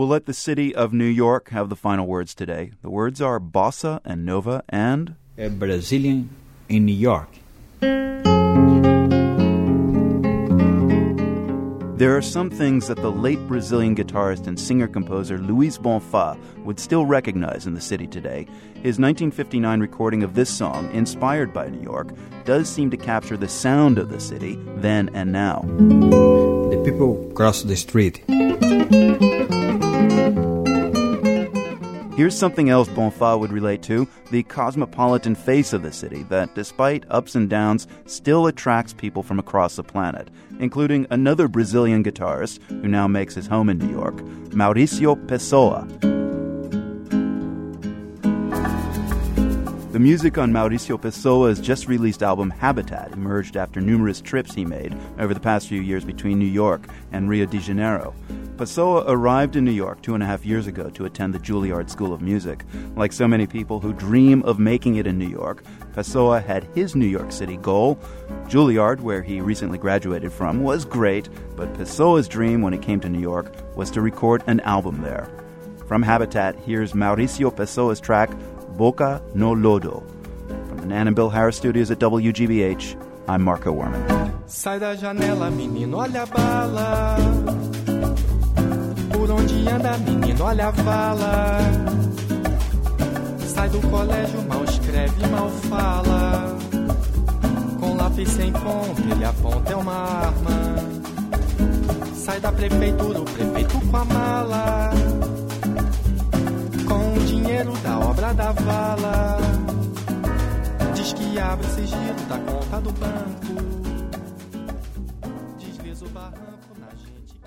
We'll let the city of New York have the final words today. The words are bossa and nova and. A Brazilian in New York. There are some things that the late Brazilian guitarist and singer composer Luiz Bonfá would still recognize in the city today. His 1959 recording of this song, inspired by New York, does seem to capture the sound of the city then and now. The people cross the street. Here's something else Bonfá would relate to the cosmopolitan face of the city that, despite ups and downs, still attracts people from across the planet, including another Brazilian guitarist who now makes his home in New York, Mauricio Pessoa. The music on Mauricio Pessoa's just released album Habitat emerged after numerous trips he made over the past few years between New York and Rio de Janeiro. Pessoa arrived in New York two and a half years ago to attend the Juilliard School of Music. Like so many people who dream of making it in New York, Pessoa had his New York City goal. Juilliard, where he recently graduated from, was great, but Pessoa's dream when he came to New York was to record an album there. From Habitat, here's Mauricio Pessoa's track Boca no Lodo. From the Nan and Bill Harris studios at WGBH, I'm Marco Werman. Sai da janela, menino, olha a bala. Por onde anda, menino, olha a vala. Sai do colégio, mal escreve, mal fala. Com lápis sem ponta, ele aponta, é uma arma. Sai da prefeitura, o prefeito com a mala da vala. Diz que abre o sigilo da conta do banco. Desliza o barranco na gente.